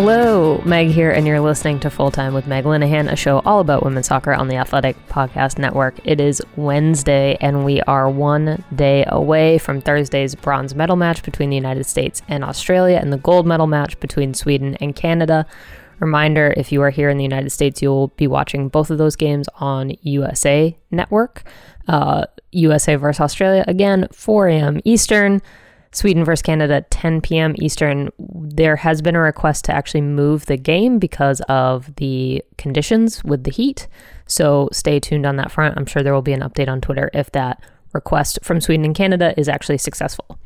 Hello, Meg here, and you're listening to Full Time with Meg Linehan, a show all about women's soccer on the Athletic Podcast Network. It is Wednesday, and we are one day away from Thursday's bronze medal match between the United States and Australia and the gold medal match between Sweden and Canada. Reminder if you are here in the United States, you'll be watching both of those games on USA Network. Uh, USA versus Australia, again, 4 a.m. Eastern. Sweden versus Canada, 10 p.m. Eastern. There has been a request to actually move the game because of the conditions with the heat. So stay tuned on that front. I'm sure there will be an update on Twitter if that request from Sweden and Canada is actually successful.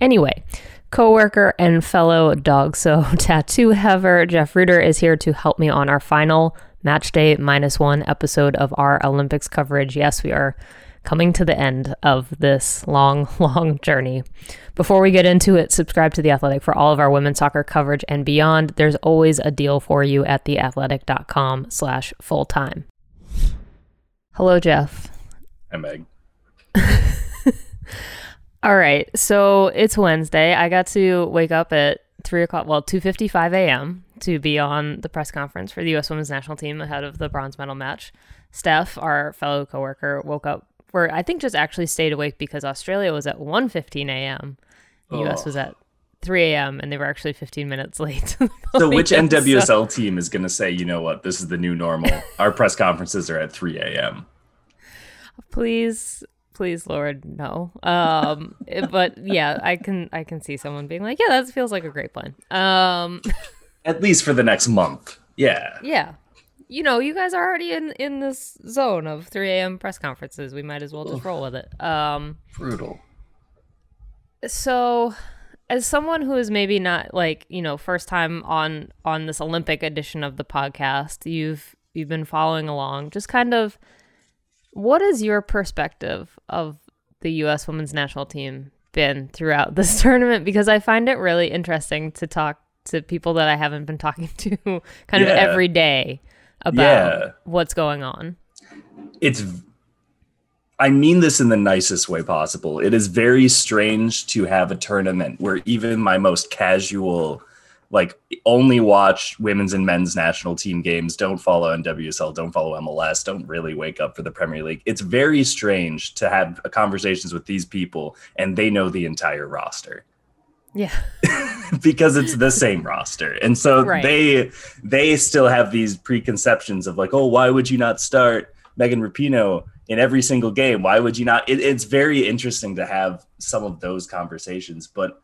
Anyway, coworker and fellow dog so tattoo haver Jeff Rueter is here to help me on our final match day minus one episode of our Olympics coverage. Yes, we are coming to the end of this long, long journey. Before we get into it, subscribe to The Athletic for all of our women's soccer coverage and beyond. There's always a deal for you at theathletic.com slash full time. Hello, Jeff. Hi, Meg. All right. So it's Wednesday. I got to wake up at 3 o'clock, well, 2.55 a.m. to be on the press conference for the U.S. women's national team ahead of the bronze medal match. Steph, our fellow coworker, woke up for I think just actually stayed awake because Australia was at 1:15 a.m. The oh. U.S. was at 3 a.m. and they were actually 15 minutes late. so which NWSL so. team is going to say, you know what, this is the new normal? Our press conferences are at 3 a.m. Please, please, Lord, no. Um, but yeah, I can I can see someone being like, yeah, that feels like a great plan. Um, at least for the next month. Yeah. Yeah you know, you guys are already in in this zone of 3 a.m. press conferences. We might as well just roll with it. Um, Brutal. So, as someone who is maybe not like you know first time on on this Olympic edition of the podcast, you've you've been following along. Just kind of, what is your perspective of the U.S. Women's National Team been throughout this tournament? Because I find it really interesting to talk to people that I haven't been talking to kind yeah. of every day about yeah. what's going on. It's I mean this in the nicest way possible. It is very strange to have a tournament where even my most casual like only watch women's and men's national team games, don't follow NWSL, don't follow MLS, don't really wake up for the Premier League. It's very strange to have conversations with these people and they know the entire roster. Yeah. because it's the same roster. And so right. they they still have these preconceptions of like, oh, why would you not start Megan Rapinoe in every single game? Why would you not? It, it's very interesting to have some of those conversations, but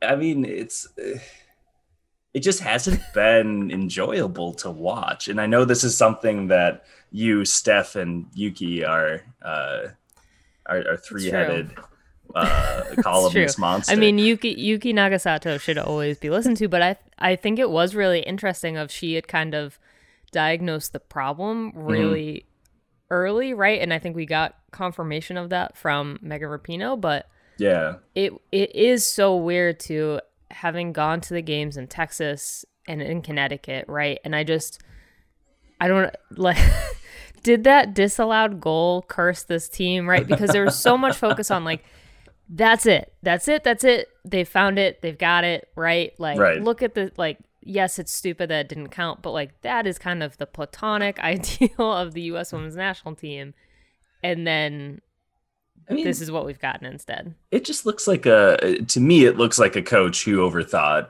I mean, it's it just hasn't been enjoyable to watch. And I know this is something that you, Steph, and Yuki are uh, are, are three headed uh, columnist monster. I mean, Yuki Yuki Nagasato should always be listened to, but I I think it was really interesting of she had kind of diagnosed the problem mm-hmm. really. Early, right? And I think we got confirmation of that from Megan Rapinoe, but yeah, it it is so weird to having gone to the games in Texas and in Connecticut, right? And I just I don't like. did that disallowed goal curse this team, right? Because there was so much focus on like that's it. That's it. That's it. They found it. They've got it, right? Like right. look at the like yes, it's stupid that it didn't count, but like that is kind of the platonic ideal of the US women's national team. And then I mean, this is what we've gotten instead. It just looks like a to me it looks like a coach who overthought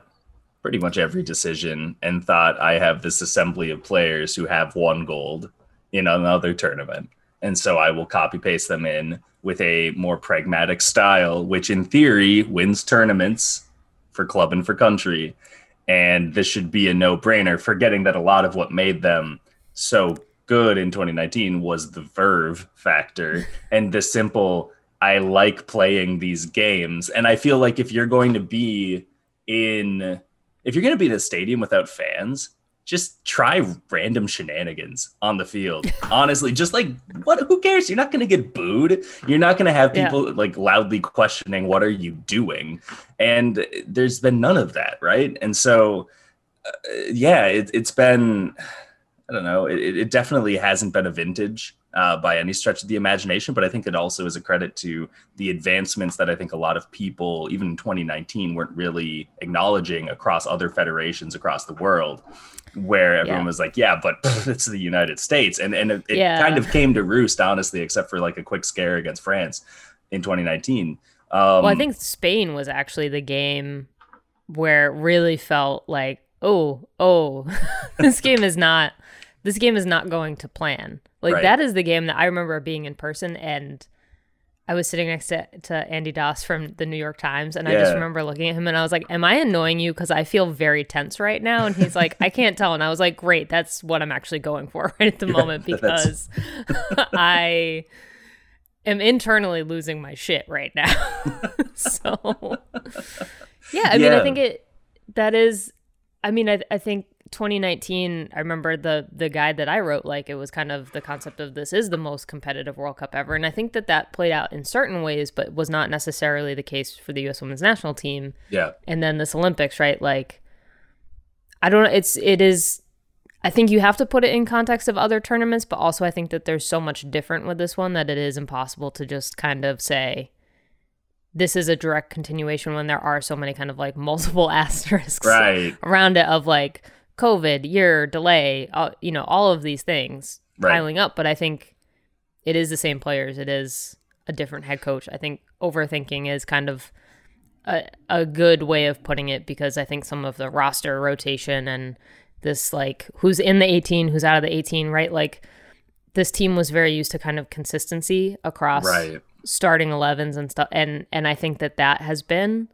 pretty much every decision and thought I have this assembly of players who have one gold in another tournament. And so I will copy paste them in with a more pragmatic style, which in theory wins tournaments for club and for country. And this should be a no brainer, forgetting that a lot of what made them so good in 2019 was the verve factor and the simple, I like playing these games. And I feel like if you're going to be in, if you're going to be in a stadium without fans, just try random shenanigans on the field. Honestly, just like what who cares? You're not going to get booed. You're not going to have people yeah. like loudly questioning what are you doing? And there's been none of that, right? And so uh, yeah, it, it's been I don't know. It, it definitely hasn't been a vintage uh, by any stretch of the imagination, but I think it also is a credit to the advancements that I think a lot of people, even in 2019, weren't really acknowledging across other federations across the world where everyone yeah. was like, "Yeah, but it's the United States," and and it, it yeah. kind of came to roost, honestly, except for like a quick scare against France in 2019. Um, well, I think Spain was actually the game where it really felt like, oh, oh, this game is not, this game is not going to plan. Like right. that is the game that I remember being in person and I was sitting next to, to Andy Das from the New York Times, and yeah. I just remember looking at him and I was like, Am I annoying you? Because I feel very tense right now. And he's like, I can't tell. And I was like, Great, that's what I'm actually going for right at the moment because I am internally losing my shit right now. so, yeah, I mean, I think it, that is, I mean, I, I think 2019 i remember the the guide that i wrote like it was kind of the concept of this is the most competitive world cup ever. And i think that that played out in certain ways but was not necessarily the case for the us women's national team. Yeah. And then this olympics right? Like i don't know it's it is i think you have to put it in context of other tournaments but also i think that there's so much different with this one that it is impossible to just kind of say this is a direct continuation when there are so many kind of like multiple asterisks right. around it of like COVID, year, delay, uh, you know, all of these things right. piling up. But I think it is the same players. It is a different head coach. I think overthinking is kind of a, a good way of putting it because I think some of the roster rotation and this like who's in the 18, who's out of the 18, right? Like this team was very used to kind of consistency across right. starting 11s and stuff. And and I think that that has been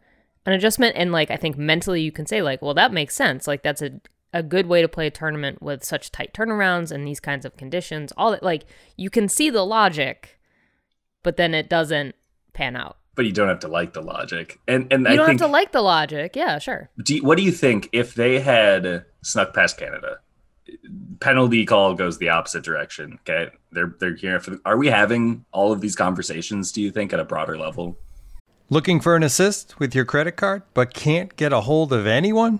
an adjustment and like I think mentally you can say like, well, that makes sense. Like that's a a good way to play a tournament with such tight turnarounds and these kinds of conditions. All that, like, you can see the logic, but then it doesn't pan out. But you don't have to like the logic, and and you I don't think, have to like the logic. Yeah, sure. Do you, what do you think if they had snuck past Canada? Penalty call goes the opposite direction. Okay, they're they're here for. The, are we having all of these conversations? Do you think at a broader level? Looking for an assist with your credit card, but can't get a hold of anyone?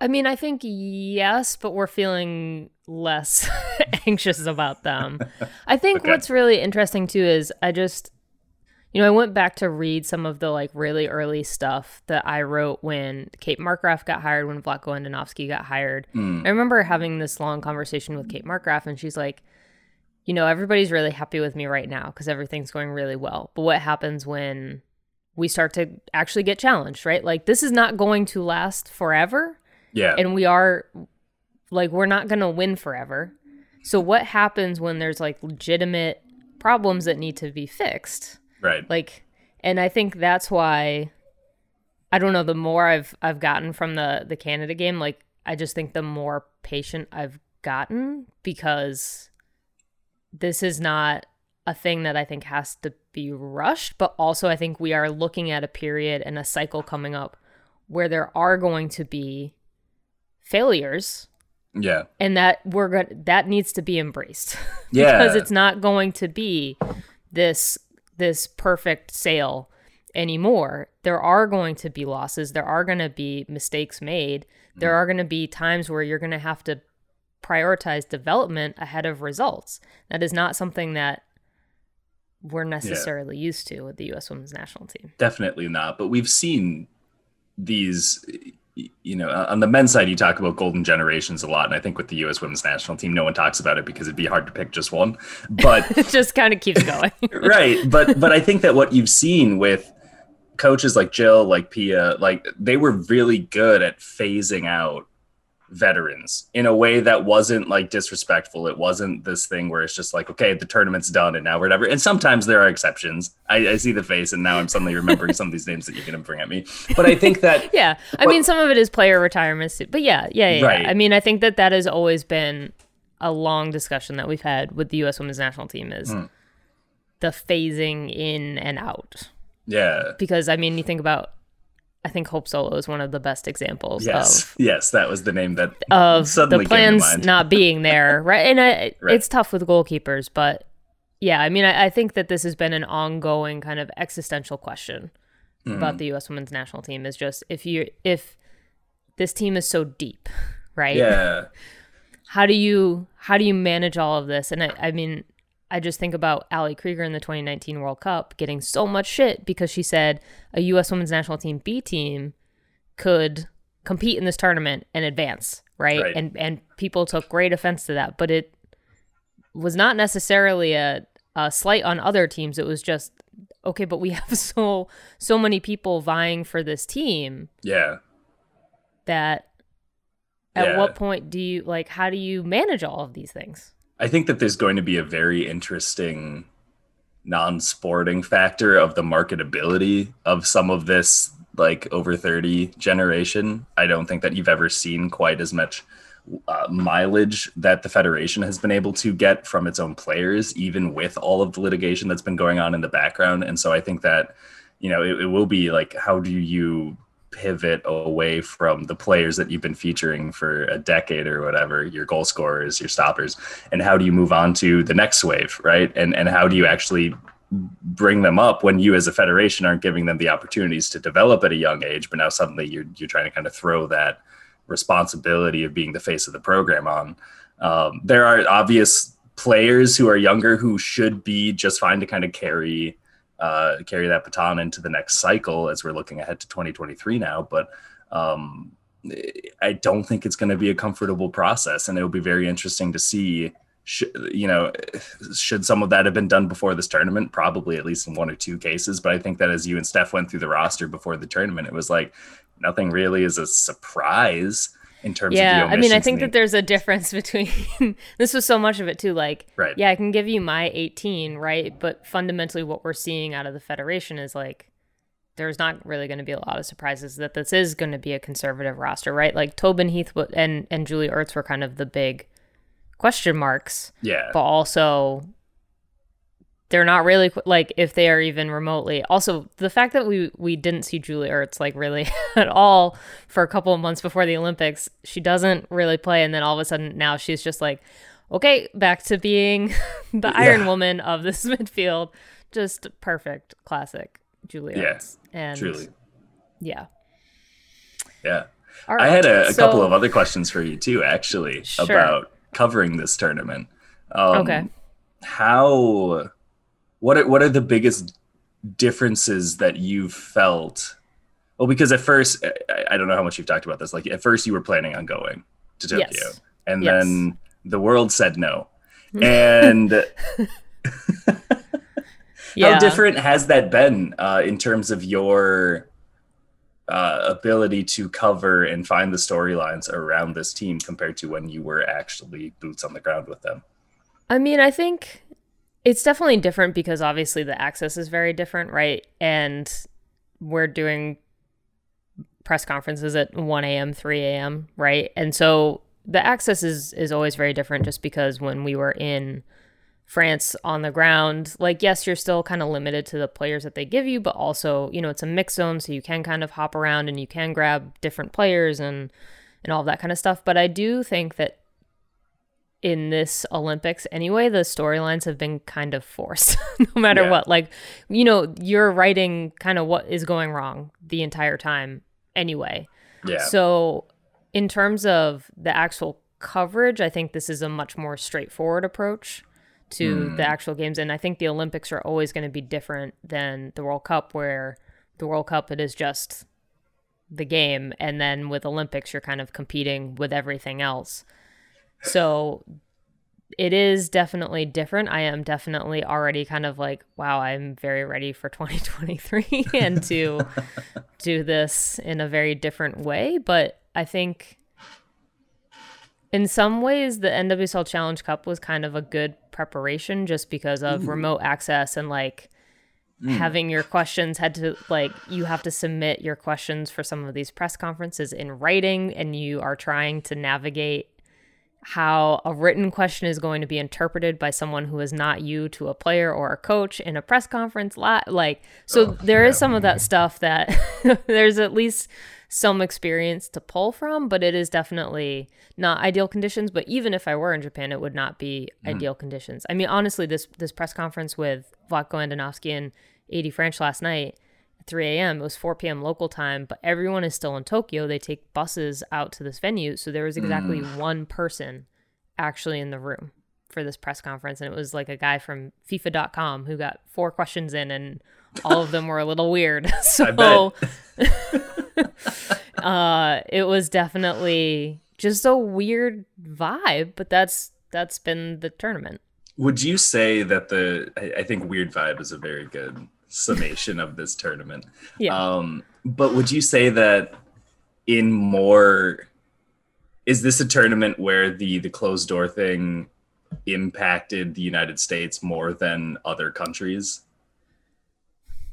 I mean, I think yes, but we're feeling less anxious about them. I think okay. what's really interesting too is I just, you know, I went back to read some of the like really early stuff that I wrote when Kate Markgraf got hired, when Vlatko Andonovski got hired. Mm. I remember having this long conversation with Kate Markgraf, and she's like, you know, everybody's really happy with me right now because everything's going really well. But what happens when we start to actually get challenged, right? Like, this is not going to last forever yeah. And we are like we're not going to win forever. So what happens when there's like legitimate problems that need to be fixed? Right. Like and I think that's why I don't know the more I've I've gotten from the the Canada game like I just think the more patient I've gotten because this is not a thing that I think has to be rushed, but also I think we are looking at a period and a cycle coming up where there are going to be failures. Yeah. And that we're going that needs to be embraced. Yeah. because it's not going to be this this perfect sale anymore. There are going to be losses. There are going to be mistakes made. There mm. are going to be times where you're going to have to prioritize development ahead of results. That is not something that we're necessarily yeah. used to with the US women's national team. Definitely not, but we've seen these you know, on the men's side, you talk about golden generations a lot, and I think with the U.S. Women's National Team, no one talks about it because it'd be hard to pick just one. But it just kind of keeps going, right? But but I think that what you've seen with coaches like Jill, like Pia, like they were really good at phasing out veterans in a way that wasn't like disrespectful. It wasn't this thing where it's just like, okay, the tournament's done and now we're never. And sometimes there are exceptions. I, I see the face and now I'm suddenly remembering some of these names that you're going to bring at me. But I think that. yeah. I mean, some of it is player retirements, but yeah, yeah, yeah. Right. I mean, I think that that has always been a long discussion that we've had with the U.S. women's national team is mm. the phasing in and out. Yeah. Because, I mean, you think about I think Hope Solo is one of the best examples. Yes, of, yes, that was the name that of suddenly the plans not being there, right? And I, right. it's tough with goalkeepers, but yeah, I mean, I, I, think that this has been an ongoing kind of existential question mm. about the U.S. Women's National Team. Is just if you if this team is so deep, right? Yeah. How do you how do you manage all of this? And I, I mean, I just think about Ali Krieger in the 2019 World Cup getting so much shit because she said a U.S. women's national team B team could compete in this tournament and advance, right? right? And and people took great offense to that, but it was not necessarily a, a slight on other teams. It was just okay, but we have so so many people vying for this team. Yeah. That at yeah. what point do you like how do you manage all of these things? I think that there's going to be a very interesting non-sporting factor of the marketability of some of this like over 30 generation. I don't think that you've ever seen quite as much uh, mileage that the federation has been able to get from its own players, even with all of the litigation that's been going on in the background. And so I think that, you know, it, it will be like, how do you pivot away from the players that you've been featuring for a decade or whatever, your goal scorers, your stoppers, and how do you move on to the next wave, right? And and how do you actually bring them up when you as a federation aren't giving them the opportunities to develop at a young age, but now suddenly you're you're trying to kind of throw that responsibility of being the face of the program on. Um, there are obvious players who are younger who should be just fine to kind of carry uh, carry that baton into the next cycle as we're looking ahead to 2023 now. But um, I don't think it's going to be a comfortable process, and it will be very interesting to see. Sh- you know, should some of that have been done before this tournament? Probably, at least in one or two cases. But I think that as you and Steph went through the roster before the tournament, it was like nothing really is a surprise in terms yeah, of the I mean, I think that there's a difference between this was so much of it too. Like, right. yeah, I can give you my 18, right? But fundamentally, what we're seeing out of the Federation is like, there's not really going to be a lot of surprises that this is going to be a conservative roster, right? Like Tobin Heath and and Julie Ertz were kind of the big question marks. Yeah. But also they're not really like if they are even remotely. Also, the fact that we we didn't see Julie Ertz like really at all for a couple of months before the Olympics, she doesn't really play, and then all of a sudden now she's just like, okay, back to being the yeah. Iron Woman of this midfield. Just perfect, classic Julie yeah, Ertz, and truly, yeah, yeah. Right. I had a, a so, couple of other questions for you too, actually, sure. about covering this tournament. Um, okay. How what are, what are the biggest differences that you've felt? Well, because at first, I, I, don't know how much you've talked about this. Like at first, you were planning on going to Tokyo, yes. and yes. then the world said no. And yeah. how different has that been uh, in terms of your uh, ability to cover and find the storylines around this team compared to when you were actually boots on the ground with them? I mean, I think it's definitely different because obviously the access is very different, right? And we're doing press conferences at 1 a.m., 3 a.m., right? And so the access is is always very different just because when we were in France on the ground, like yes, you're still kind of limited to the players that they give you, but also, you know, it's a mix zone so you can kind of hop around and you can grab different players and and all that kind of stuff. But I do think that in this Olympics anyway, the storylines have been kind of forced, no matter yeah. what. Like, you know, you're writing kind of what is going wrong the entire time anyway. Yeah. So, in terms of the actual coverage, I think this is a much more straightforward approach to mm. the actual games. And I think the Olympics are always going to be different than the World Cup, where the World Cup, it is just the game and then with Olympics you're kind of competing with everything else. So it is definitely different. I am definitely already kind of like, wow, I'm very ready for 2023 and to do this in a very different way. But I think in some ways, the NWSL Challenge Cup was kind of a good preparation just because of Ooh. remote access and like mm. having your questions had to like you have to submit your questions for some of these press conferences in writing and you are trying to navigate how a written question is going to be interpreted by someone who is not you to a player or a coach in a press conference lot like so oh, there is some of that stuff that there's at least some experience to pull from but it is definitely not ideal conditions but even if i were in japan it would not be mm. ideal conditions i mean honestly this this press conference with Vlatko Andonovski and AD Franch last night 3 a.m. It was 4 p.m. local time, but everyone is still in Tokyo. They take buses out to this venue. So there was exactly mm. one person actually in the room for this press conference. And it was like a guy from FIFA.com who got four questions in, and all of them were a little weird. so uh, it was definitely just a weird vibe, but that's that's been the tournament. Would you say that the I, I think weird vibe is a very good summation of this tournament. Yeah. Um, but would you say that in more is this a tournament where the the closed door thing impacted the United States more than other countries?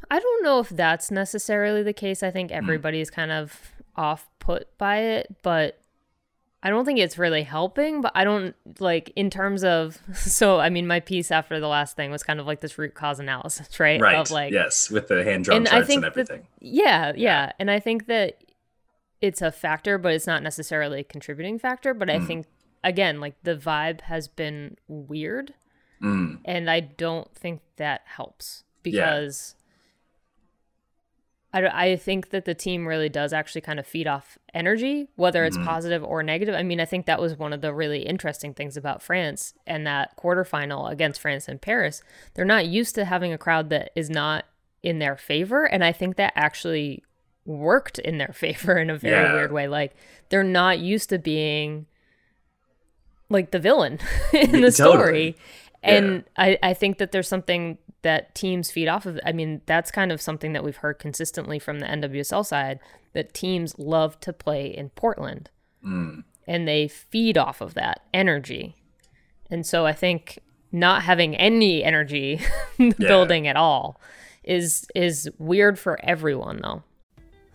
I don't know if that's necessarily the case. I think hmm. everybody's mm. kind of off put by it, but I don't think it's really helping, but I don't like in terms of so I mean my piece after the last thing was kind of like this root cause analysis, right? Right. Of like yes, with the hand drawn charts and everything. That, yeah, yeah, yeah, and I think that it's a factor, but it's not necessarily a contributing factor. But I mm. think again, like the vibe has been weird, mm. and I don't think that helps because I, I think that the team really does actually kind of feed off energy, whether it's mm-hmm. positive or negative. I mean, I think that was one of the really interesting things about France and that quarterfinal against France in Paris. They're not used to having a crowd that is not in their favor. And I think that actually worked in their favor in a very yeah. weird way. Like, they're not used to being like the villain in the story. And yeah. I, I think that there's something that teams feed off of. I mean, that's kind of something that we've heard consistently from the NWSL side that teams love to play in Portland. Mm. And they feed off of that energy. And so I think not having any energy building yeah. at all is is weird for everyone though.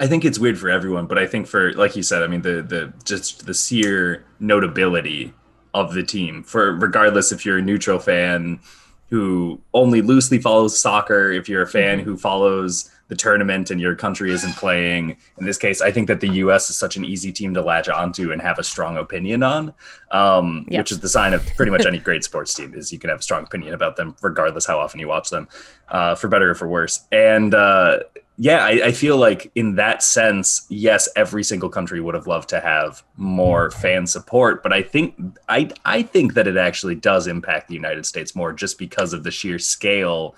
I think it's weird for everyone, but I think for like you said, I mean the the just the sheer notability of the team for regardless if you're a neutral fan who only loosely follows soccer, if you're a fan mm-hmm. who follows the tournament and your country isn't playing. In this case, I think that the U.S. is such an easy team to latch onto and have a strong opinion on, um, which is the sign of pretty much any great sports team is you can have a strong opinion about them regardless how often you watch them, uh, for better or for worse. And uh, yeah, I, I, feel like in that sense, yes, every single country would have loved to have more fan support, but I think I I think that it actually does impact the United States more just because of the sheer scale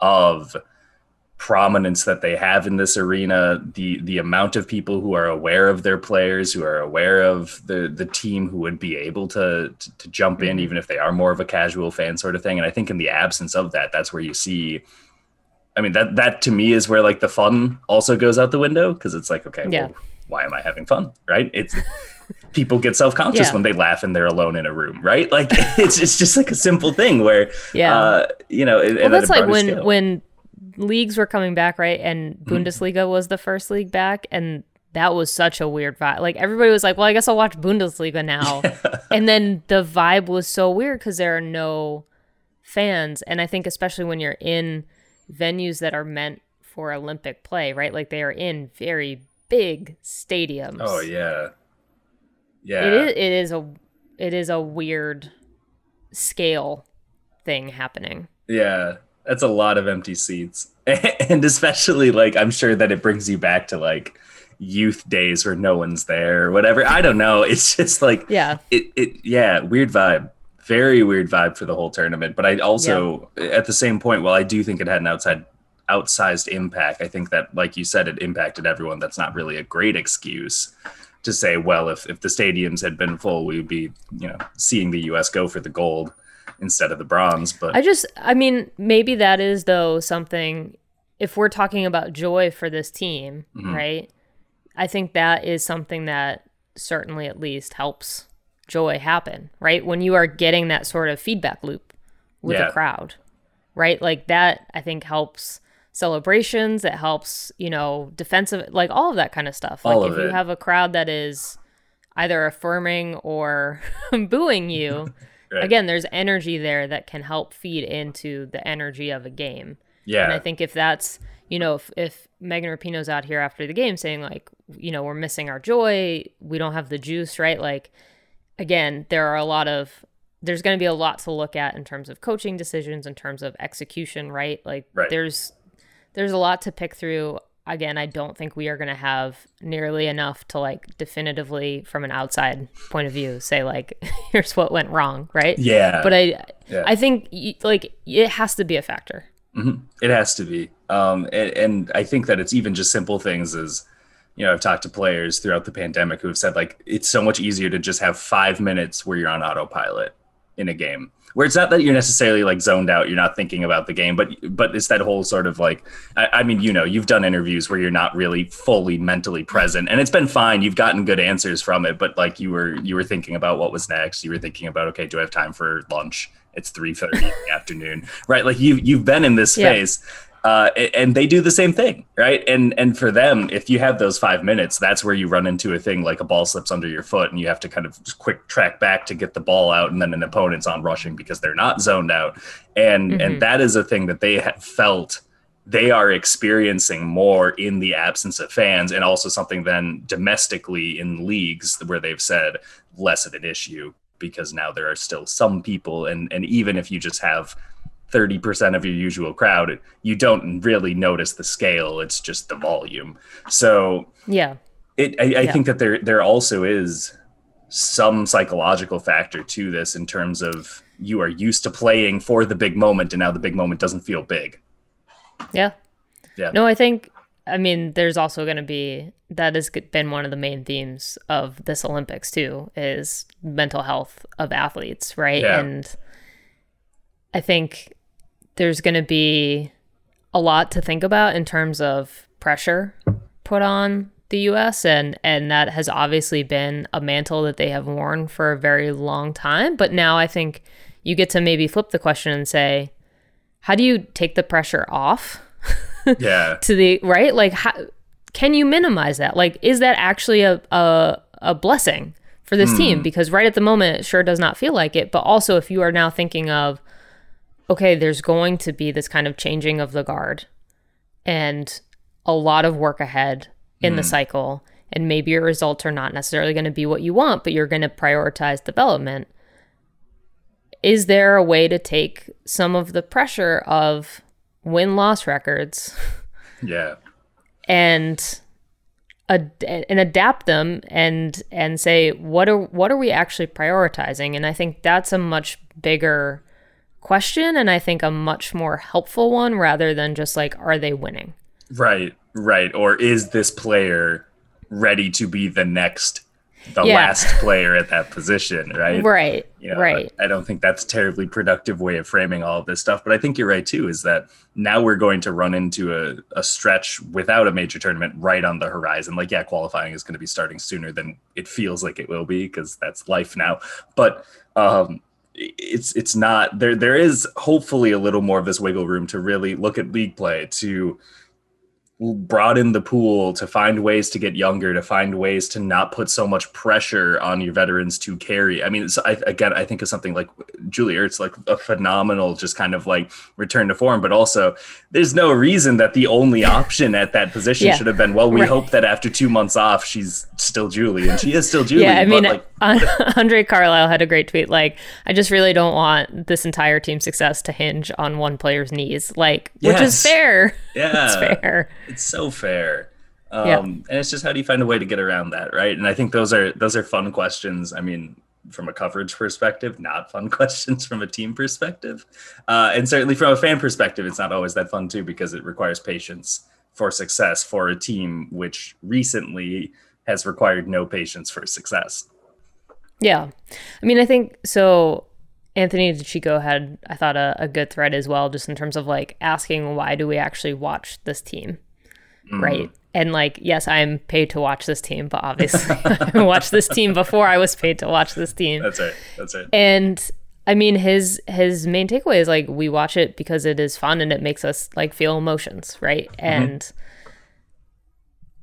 of prominence that they have in this arena, the the amount of people who are aware of their players, who are aware of the the team who would be able to to, to jump in, mm-hmm. even if they are more of a casual fan sort of thing. And I think in the absence of that, that's where you see I mean that that to me is where like the fun also goes out the window because it's like okay, yeah. well, why am I having fun? Right? It's people get self conscious yeah. when they laugh and they're alone in a room, right? Like it's it's just like a simple thing where yeah, uh, you know. Well, that's like when scale. when leagues were coming back, right? And mm-hmm. Bundesliga mm was the first league back, and that was such a weird vibe. Like everybody was like, "Well, I guess I'll watch Bundesliga now," and then the vibe was so weird because there are no fans, and I think especially when you're in venues that are meant for Olympic play, right? Like they are in very big stadiums. Oh yeah. Yeah. It is it is a it is a weird scale thing happening. Yeah. That's a lot of empty seats. and especially like I'm sure that it brings you back to like youth days where no one's there or whatever. I don't know. It's just like yeah, it it yeah, weird vibe. Very weird vibe for the whole tournament. But I also yeah. at the same point, while I do think it had an outside outsized impact, I think that like you said, it impacted everyone. That's not really a great excuse to say, well, if if the stadiums had been full, we would be, you know, seeing the US go for the gold instead of the bronze. But I just I mean, maybe that is though something if we're talking about joy for this team, mm-hmm. right? I think that is something that certainly at least helps joy happen, right? When you are getting that sort of feedback loop with yeah. a crowd, right? Like that, I think helps celebrations. It helps, you know, defensive, like all of that kind of stuff. All like if you have a crowd that is either affirming or booing you, right. again, there's energy there that can help feed into the energy of a game. Yeah. And I think if that's, you know, if, if Megan Rapinoe's out here after the game saying, like, you know, we're missing our joy, we don't have the juice, right? Like, again, there are a lot of, there's going to be a lot to look at in terms of coaching decisions, in terms of execution, right? Like, right. there's, there's a lot to pick through. Again, I don't think we are going to have nearly enough to like definitively, from an outside point of view, say like, here's what went wrong, right? Yeah. But I, yeah. I think like it has to be a factor. Mm-hmm. It has to be. Um, and, and I think that it's even just simple things as, you know, I've talked to players throughout the pandemic who have said like it's so much easier to just have five minutes where you're on autopilot in a game. Where it's not that you're necessarily like zoned out, you're not thinking about the game, but but it's that whole sort of like I, I mean, you know, you've done interviews where you're not really fully mentally present, and it's been fine. You've gotten good answers from it, but like you were you were thinking about what was next. You were thinking about okay, do I have time for lunch? it's 3.30 in the afternoon right like you've, you've been in this yeah. phase uh, and they do the same thing right? And and for them if you have those five minutes that's where you run into a thing like a ball slips under your foot and you have to kind of quick track back to get the ball out and then an opponent's on rushing because they're not zoned out. And mm-hmm. and that is a thing that they have felt they are experiencing more in the absence of fans and also something then domestically in leagues where they've said less of an issue because now there are still some people. And and even if you just have 30% of your usual crowd you don't really notice the scale it's just the volume so yeah it i, I yeah. think that there there also is some psychological factor to this in terms of you are used to playing for the big moment and now the big moment doesn't feel big yeah yeah no i think I mean, there's also going to be that has been one of the main themes of this Olympics too is mental health of athletes, right? Yeah. And I think there's going to be a lot to think about in terms of pressure put on the US and and that has obviously been a mantle that they have worn for a very long time, but now I think you get to maybe flip the question and say how do you take the pressure off? yeah. to the right, like how, can you minimize that? Like, is that actually a a, a blessing for this mm. team? Because right at the moment, it sure does not feel like it. But also, if you are now thinking of, okay, there's going to be this kind of changing of the guard, and a lot of work ahead in mm. the hmm. cycle, and maybe your results are not necessarily going to be what you want, but you're going to prioritize development. Is there a way to take some of the pressure of win loss records. Yeah. And ad- and adapt them and and say what are what are we actually prioritizing? And I think that's a much bigger question and I think a much more helpful one rather than just like are they winning? Right, right. Or is this player ready to be the next the yeah. last player at that position, right? Right. You know, right. I, I, don't think that's a terribly productive way of framing all of this stuff. But I think you're right too, is that now we're going to run into a, a stretch without a major tournament right on the horizon. Like, yeah, qualifying is going to be starting sooner than it feels like it will be because that's life now. But um it's it's not there there is hopefully a little more of this wiggle room to really look at league play to broaden the pool to find ways to get younger to find ways to not put so much pressure on your veterans to carry i mean I, again i think of something like Julie Ertz like a phenomenal, just kind of like return to form. But also, there's no reason that the only option at that position yeah. should have been. Well, we right. hope that after two months off, she's still Julie, and she is still Julie. Yeah, I mean, like, Andre Carlisle had a great tweet. Like, I just really don't want this entire team success to hinge on one player's knees. Like, yes. which is fair. Yeah, it's fair. It's so fair. Um, yeah. and it's just how do you find a way to get around that, right? And I think those are those are fun questions. I mean, from a coverage perspective, not fun questions from a team perspective, uh, and certainly from a fan perspective, it's not always that fun too because it requires patience for success for a team which recently has required no patience for success. Yeah, I mean, I think so. Anthony DeChico had, I thought, a, a good thread as well, just in terms of like asking why do we actually watch this team, mm. right? and like yes i'm paid to watch this team but obviously i watched this team before i was paid to watch this team that's it. that's it. and i mean his his main takeaway is like we watch it because it is fun and it makes us like feel emotions right mm-hmm. and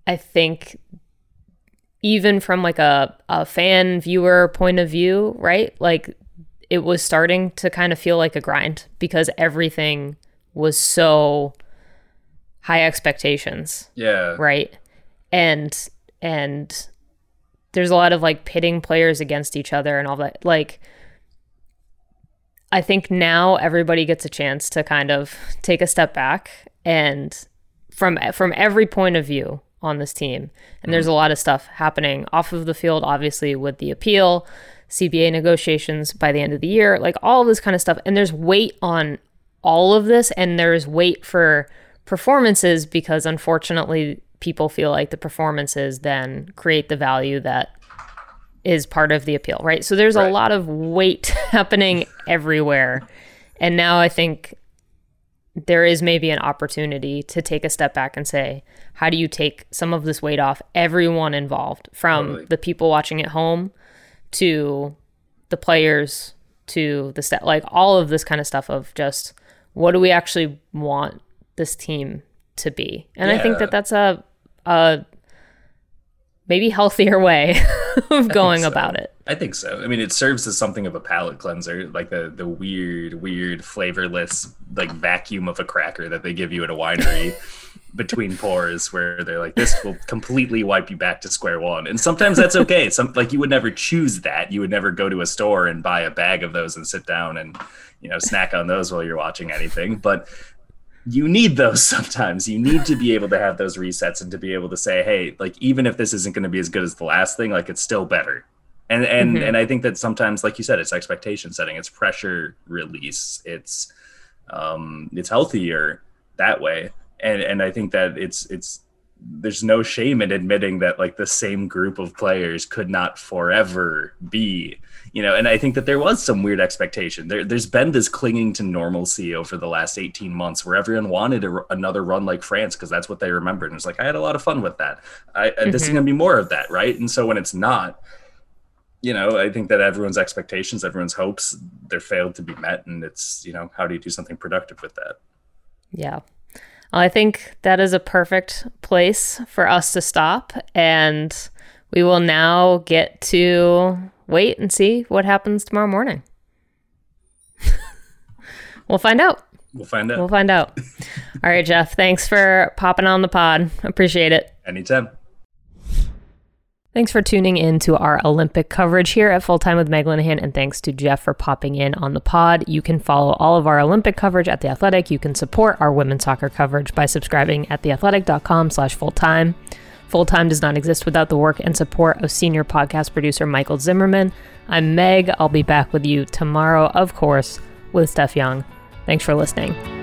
i think even from like a, a fan viewer point of view right like it was starting to kind of feel like a grind because everything was so high expectations. Yeah. Right. And and there's a lot of like pitting players against each other and all that. Like I think now everybody gets a chance to kind of take a step back and from from every point of view on this team. And mm-hmm. there's a lot of stuff happening off of the field obviously with the appeal, CBA negotiations by the end of the year, like all this kind of stuff. And there's weight on all of this and there's weight for performances because unfortunately people feel like the performances then create the value that is part of the appeal, right? So there's right. a lot of weight happening everywhere. And now I think there is maybe an opportunity to take a step back and say, how do you take some of this weight off everyone involved from totally. the people watching at home to the players to the set like all of this kind of stuff of just what do we actually want this team to be. And yeah. I think that that's a, a maybe healthier way of going so. about it. I think so. I mean, it serves as something of a palate cleanser, like the the weird, weird, flavorless like vacuum of a cracker that they give you at a winery. between pours where they're like this will completely wipe you back to square one and sometimes that's okay some like you would never choose that you would never go to a store and buy a bag of those and sit down and you know snack on those while you're watching anything but you need those sometimes. You need to be able to have those resets and to be able to say, hey, like even if this isn't going to be as good as the last thing, like it's still better. And and mm-hmm. and I think that sometimes, like you said, it's expectation setting, it's pressure release, it's um it's healthier that way. And and I think that it's it's there's no shame in admitting that like the same group of players could not forever be you know and i think that there was some weird expectation. There, there's been this clinging to normalcy over the last 18 months where everyone wanted a, another run like france because that's what they remembered and it's like i had a lot of fun with that. I, mm-hmm. this is going to be more of that right? And so when it's not you know i think that everyone's expectations everyone's hopes they're failed to be met and it's you know how do you do something productive with that? Yeah I think that is a perfect place for us to stop. And we will now get to wait and see what happens tomorrow morning. we'll find out. We'll find out. We'll find out. All right, Jeff. Thanks for popping on the pod. Appreciate it. Anytime. Thanks for tuning in to our Olympic coverage here at Full Time with Meg Linehan, and thanks to Jeff for popping in on the pod. You can follow all of our Olympic coverage at The Athletic. You can support our women's soccer coverage by subscribing at theathletic.com slash fulltime. Full Time does not exist without the work and support of senior podcast producer Michael Zimmerman. I'm Meg. I'll be back with you tomorrow, of course, with Steph Yang. Thanks for listening.